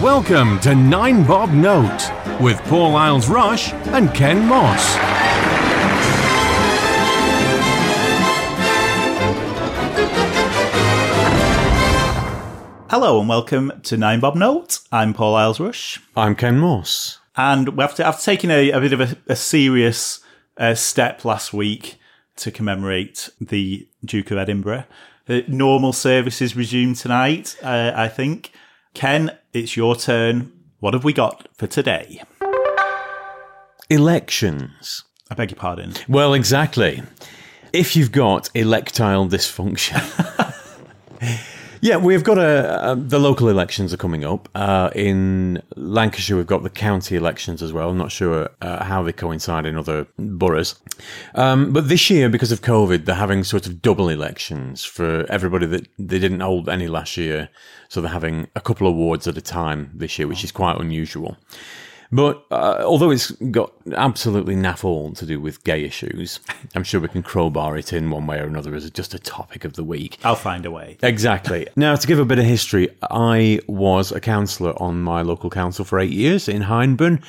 Welcome to Nine Bob Note with Paul Isles Rush and Ken Moss. Hello and welcome to Nine Bob Note. I'm Paul Isles Rush, I'm Ken Moss. and we have to, I've taken a, a bit of a, a serious uh, step last week to commemorate the Duke of Edinburgh. Uh, normal services resume tonight, uh, I think. Ken, it's your turn. What have we got for today? Elections. I beg your pardon. Well, exactly. If you've got electile dysfunction. yeah, we've got a. The local elections are coming up. Uh, in Lancashire, we've got the county elections as well. I'm not sure uh, how they coincide in other boroughs. Um, but this year, because of COVID, they're having sort of double elections for everybody that they didn't hold any last year. So they're having a couple of wards at a time this year, which is quite unusual. But uh, although it's got absolutely naff all to do with gay issues, I'm sure we can crowbar it in one way or another as just a topic of the week. I'll find a way. Exactly. Now, to give a bit of history, I was a councillor on my local council for eight years in Hyndburn,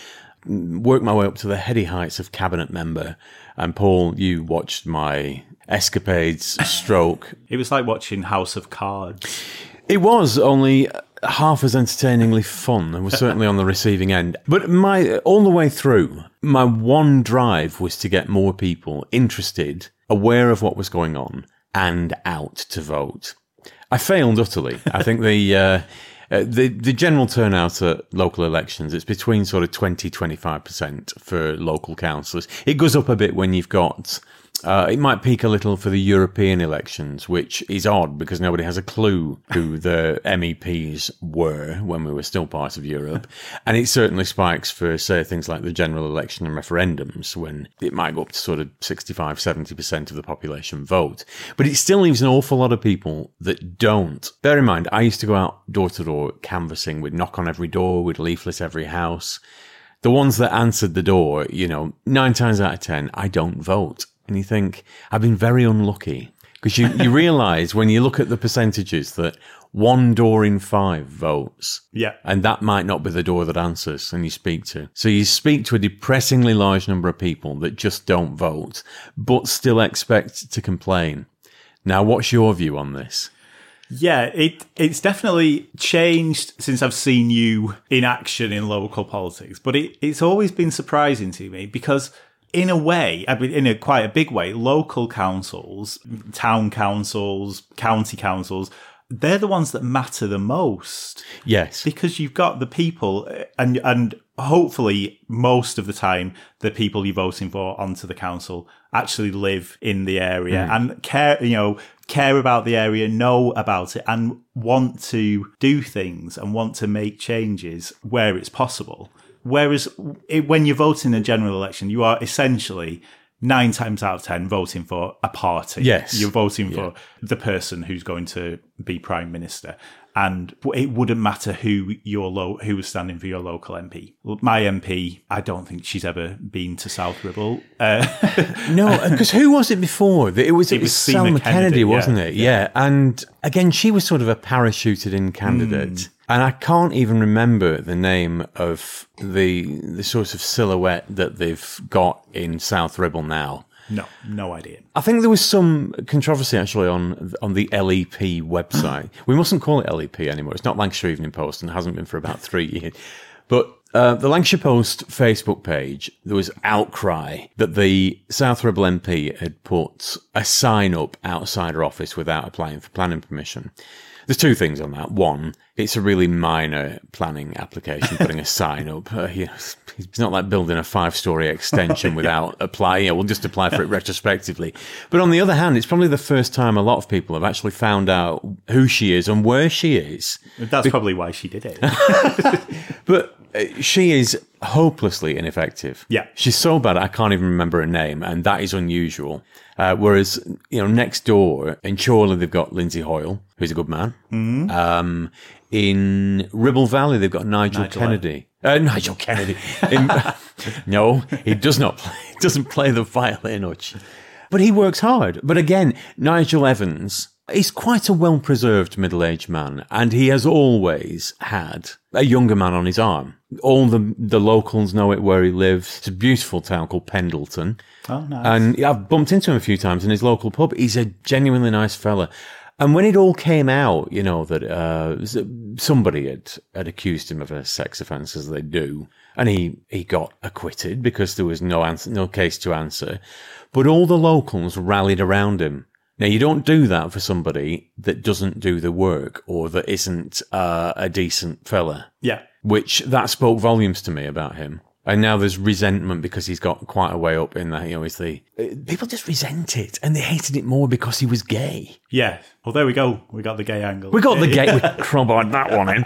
worked my way up to the heady heights of cabinet member. And Paul, you watched my escapades, stroke. It was like watching House of Cards. It was only half as entertainingly fun and was certainly on the receiving end. But my all the way through, my one drive was to get more people interested, aware of what was going on, and out to vote. I failed utterly. I think the uh, uh, the the general turnout at local elections it's between sort of 20 25% for local councillors. It goes up a bit when you've got uh, it might peak a little for the European elections, which is odd because nobody has a clue who the MEPs were when we were still part of Europe. And it certainly spikes for, say, things like the general election and referendums when it might go up to sort of 65, 70% of the population vote. But it still leaves an awful lot of people that don't. Bear in mind, I used to go out door to door canvassing. We'd knock on every door, we'd leaflet every house. The ones that answered the door, you know, nine times out of ten, I don't vote and you think, I've been very unlucky. Because you, you realize when you look at the percentages that one door in five votes. Yeah. And that might not be the door that answers and you speak to. So you speak to a depressingly large number of people that just don't vote, but still expect to complain. Now, what's your view on this? Yeah, it it's definitely changed since I've seen you in action in local politics, but it, it's always been surprising to me because in a way, I mean, in a quite a big way, local councils, town councils, county councils, they're the ones that matter the most. Yes. because you've got the people and and hopefully most of the time the people you're voting for onto the council actually live in the area hmm. and care you know care about the area know about it and want to do things and want to make changes where it's possible whereas it, when you vote in a general election you are essentially nine times out of ten voting for a party. Yes. you're voting for the person who's going to be prime minister and it wouldn't matter who your lo- who was standing for your local MP. My MP, I don't think she's ever been to South Ribble. Uh, No, because who was it before? It was it, was was Seema Kennedy, Kennedy, wasn't it? Yeah. And again, she was sort of a parachuted in candidate, and I can't even remember the name of the the sort of silhouette that they've got in South Ribble now. No, no idea. I think there was some controversy actually on on the LEP website. we mustn't call it LEP anymore. It's not Lancashire Evening Post and hasn't been for about three years. But uh, the Lancashire Post Facebook page, there was outcry that the South Ribble MP had put a sign up outside her office without applying for planning permission. There's two things on that. One, it's a really minor planning application, putting a sign up. Uh, you know, it's not like building a five story extension without applying. Yeah, we'll just apply for it retrospectively. But on the other hand, it's probably the first time a lot of people have actually found out who she is and where she is. That's probably why she did it. But uh, she is hopelessly ineffective. Yeah. She's so bad, I can't even remember her name, and that is unusual. Uh, whereas, you know, next door in Chorley, they've got Lindsay Hoyle, who's a good man. Mm-hmm. Um, in Ribble Valley, they've got Nigel, Nigel Kennedy. Uh, Nigel Kennedy. In- no, he does not play, doesn't play the violin or ch- but he works hard. But again, Nigel Evans is quite a well preserved middle aged man, and he has always had a younger man on his arm. All the the locals know it where he lives. It's a beautiful town called Pendleton. Oh, nice. And I've bumped into him a few times in his local pub. He's a genuinely nice fella. And when it all came out, you know, that uh, somebody had, had accused him of a sex offence, as they do, and he, he got acquitted because there was no answer, no case to answer. But all the locals rallied around him. Now, you don't do that for somebody that doesn't do the work or that isn't uh, a decent fella. yeah. Which that spoke volumes to me about him. And now there's resentment because he's got quite a way up in that. You know, he's the uh, people just resent it, and they hated it more because he was gay. Yeah. Well, there we go. We got the gay angle. We got the gay. We crowbarred that one in.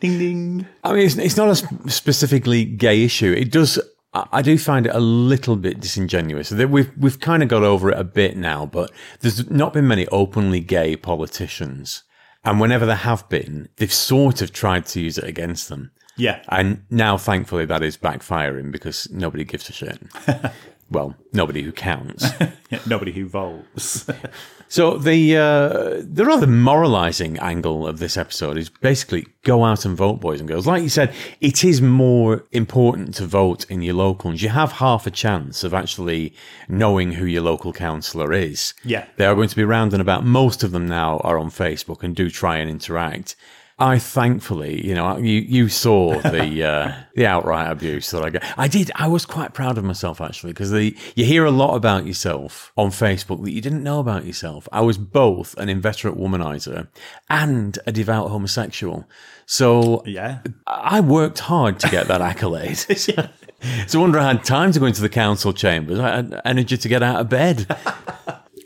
ding ding. I mean, it's, it's not a sp- specifically gay issue. It does. I I do find it a little bit disingenuous. We've we've kind of got over it a bit now, but there's not been many openly gay politicians, and whenever there have been, they've sort of tried to use it against them. Yeah. And now, thankfully, that is backfiring because nobody gives a shit. well, nobody who counts. Nobody who votes. So the uh, the rather moralising angle of this episode is basically go out and vote, boys and girls. Like you said, it is more important to vote in your locals. You have half a chance of actually knowing who your local councillor is. Yeah. they are going to be round and about. Most of them now are on Facebook and do try and interact. I thankfully, you know, you you saw the uh, the outright abuse that I got. I did. I was quite proud of myself actually because the you hear a lot about yourself on Facebook that you didn't know about yourself. I was both an inveterate womanizer and a devout homosexual. So yeah. I worked hard to get that accolade. so I wonder I had time to go into the council chambers. I had energy to get out of bed.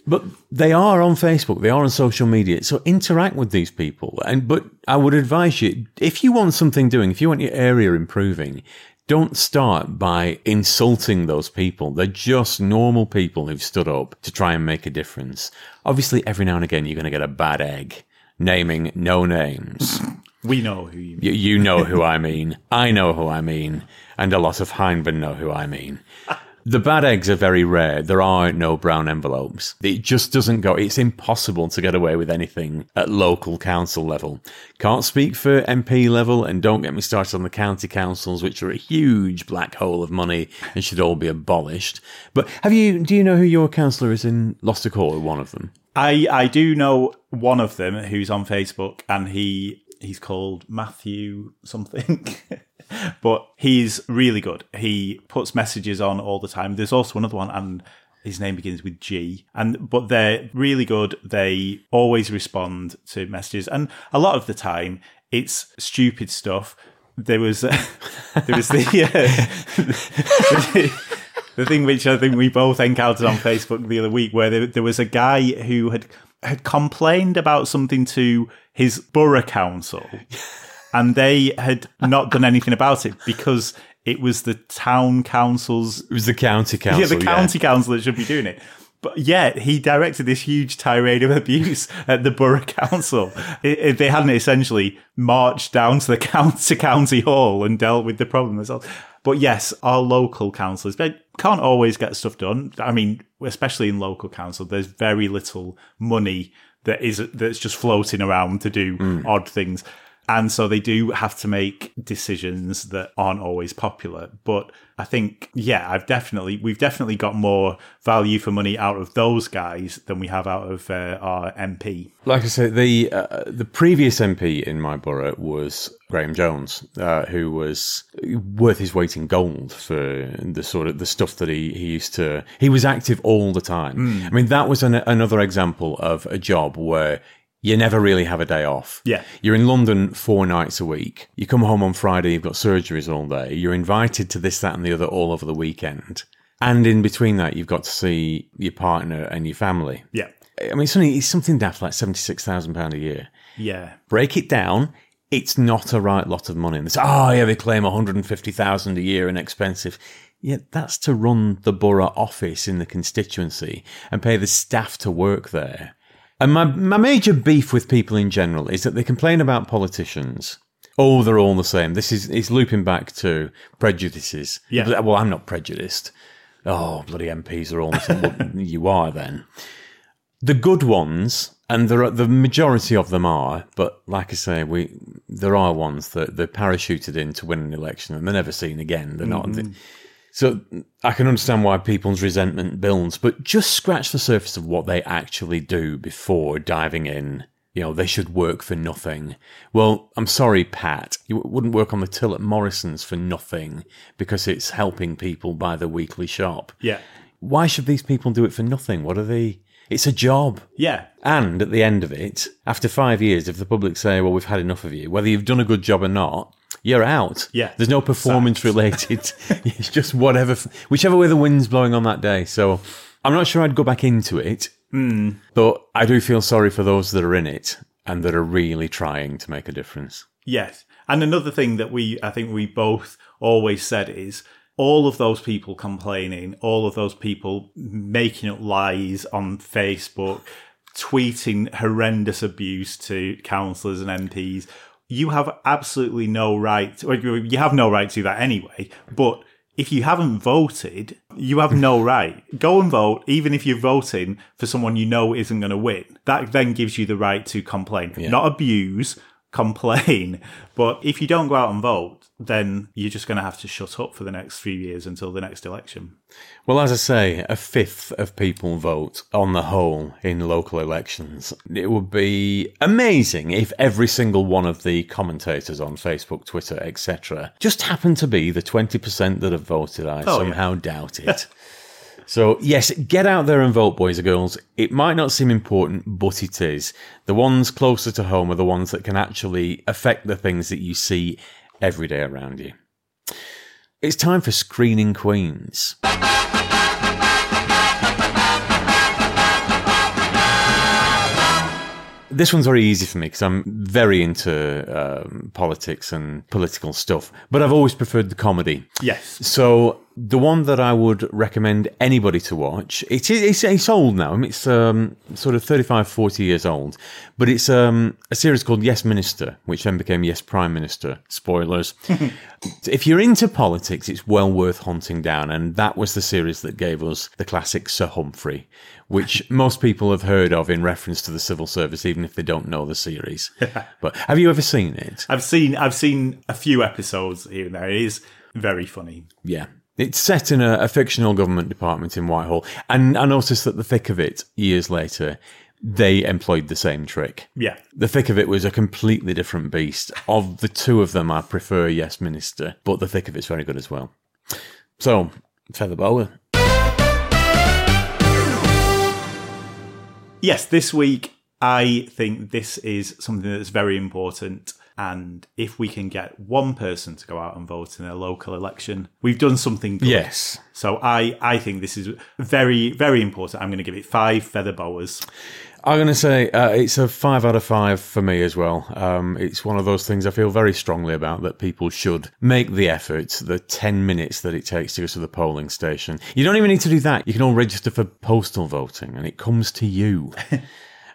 But they are on Facebook, they are on social media. So interact with these people. And but I would advise you, if you want something doing, if you want your area improving, don't start by insulting those people. They're just normal people who've stood up to try and make a difference. Obviously, every now and again, you're going to get a bad egg, naming no names. We know who you mean. You, you know who I mean. I know who I mean. And a lot of Hyndburn know who I mean. The bad eggs are very rare. There are no brown envelopes. It just doesn't go. It's impossible to get away with anything at local council level. Can't speak for MP level, and don't get me started on the county councils, which are a huge black hole of money and should all be abolished. But have you? Do you know who your councillor is in Gloucester Court? One of them. I I do know one of them who's on Facebook, and he he's called Matthew something. but he's really good. He puts messages on all the time. There's also another one, and his name begins with G. And but they're really good. They always respond to messages, and a lot of the time it's stupid stuff. There was uh, there was the, uh, the thing which I think we both encountered on Facebook the other week, where there, there was a guy who had had complained about something to his borough council, and they had not done anything about it because it was the town council's It was the county council. yeah, the county council that should be doing it. But yet he directed this huge tirade of abuse at the borough council. It, it- they hadn't essentially marched down to the county county hall and dealt with the problem themselves. But yes, our local councillors they can't always get stuff done. I mean, especially in local council, there's very little money that is that's just floating around to do mm. odd things. And so they do have to make decisions that aren't always popular. But I think, yeah, I've definitely, we've definitely got more value for money out of those guys than we have out of uh, our MP. Like I said, the uh, the previous MP in my borough was Graham Jones, uh, who was worth his weight in gold for the sort of the stuff that he, he used to. He was active all the time. I mean, that was an, another example of a job where you never really have a day off. Yeah. You're in London four nights a week. You come home on Friday, you've got surgeries all day. You're invited to this, that, and the other all over the weekend. And in between that, you've got to see your partner and your family. Yeah. I mean, it's something, it's something daft like £76,000 a year. Yeah. Break it down. It's not a right lot of money. And they say, oh, yeah, they claim 150000 a year and expensive. Yeah, that's to run the borough office in the constituency and pay the staff to work there. And my, my major beef with people in general is that they complain about politicians. Oh, they're all the same. This is, is looping back to prejudices. Yeah. Well, I'm not prejudiced. Oh, bloody MPs are all the same. well, you are then. The good ones, and there are, the majority of them are, but like I say, we there are ones that they're parachuted in to win an election and they're never seen again. They're not. Mm-hmm. So I can understand why people's resentment builds, but just scratch the surface of what they actually do before diving in. You know, they should work for nothing. Well, I'm sorry, Pat. You wouldn't work on the till at Morrison's for nothing because it's helping people buy the weekly shop. Yeah. Why should these people do it for nothing? What are they? It's a job. Yeah. And at the end of it, after five years, if the public say, well, we've had enough of you, whether you've done a good job or not, you're out. Yeah. There's no performance related. it's just whatever, whichever way the wind's blowing on that day. So I'm not sure I'd go back into it, hmm. but I do feel sorry for those that are in it and that are really trying to make a difference. Yes. And another thing that we, I think we both always said is all of those people complaining, all of those people making up lies on Facebook, tweeting horrendous abuse to councillors and MPs. You have absolutely no right. Well, you have no right to that anyway. But if you haven't voted, you have no right. Go and vote, even if you're voting for someone you know isn't going to win. That then gives you the right to complain, not abuse, complain. But if you don't go out and vote, then you're just going to have to shut up for the next few years until the next election. Well, as I say, a fifth of people vote on the whole in local elections. It would be amazing if every single one of the commentators on Facebook, Twitter, etc., just happened to be the 20% that have voted. I Oh, somehow doubt it. So, yes, get out there and vote, boys and girls. It might not seem important, but it is. The ones closer to home are the ones that can actually affect the things that you see every day around you. It's time for Screening Queens. This one's very easy for me because I'm very into um, politics and political stuff, but I've always preferred the comedy. Yes. So the one that I would recommend anybody to watch, it is it's, it's old now. I mean, it's um, sort of 35, 40 years old, but it's um, a series called Yes Minister, which then became Yes Prime Minister. Spoilers. if you're into politics, it's well worth hunting down, and that was the series that gave us the classic Sir Humphrey, which most people have heard of in reference to the civil service, even if they don't know the series. but have you ever seen it? I've seen I've seen a few episodes here and there. It is very funny. Yeah. It's set in a, a fictional government department in Whitehall. And I noticed that the thick of it, years later, they employed the same trick. Yeah. The thick of it was a completely different beast. Of the two of them, I prefer Yes Minister, but the thick of it's very good as well. So, Feather Boa. Yes, this week I think this is something that's very important. And if we can get one person to go out and vote in a local election, we've done something good. Yes. So I, I think this is very, very important. I'm going to give it five feather boas. I'm going to say uh, it's a five out of five for me as well. Um, it's one of those things I feel very strongly about that people should make the effort, the 10 minutes that it takes to go to the polling station. You don't even need to do that. You can all register for postal voting and it comes to you.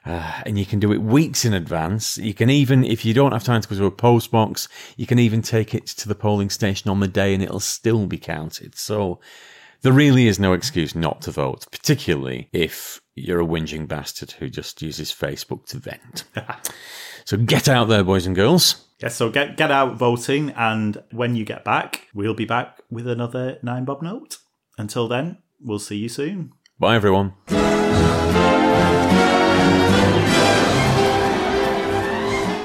Uh, and you can do it weeks in advance. You can even, if you don't have time to go to a post box, you can even take it to the polling station on the day and it'll still be counted. So there really is no excuse not to vote, particularly if you're a whinging bastard who just uses Facebook to vent. so get out there, boys and girls. Yes, so get get out voting, and when you get back, we'll be back with another nine bob note. Until then, we'll see you soon. Bye, everyone.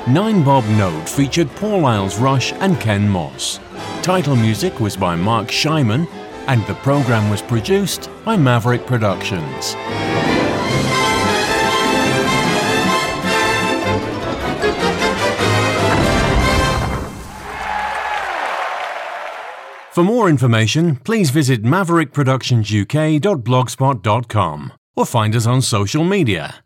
Nine Bob Note featured Paul Isles Rush and Ken Moss. Title music was by Mark Shyman, and the program was produced by Maverick Productions. For more information, please visit maverickproductionsuk.blogspot.com or find us on social media.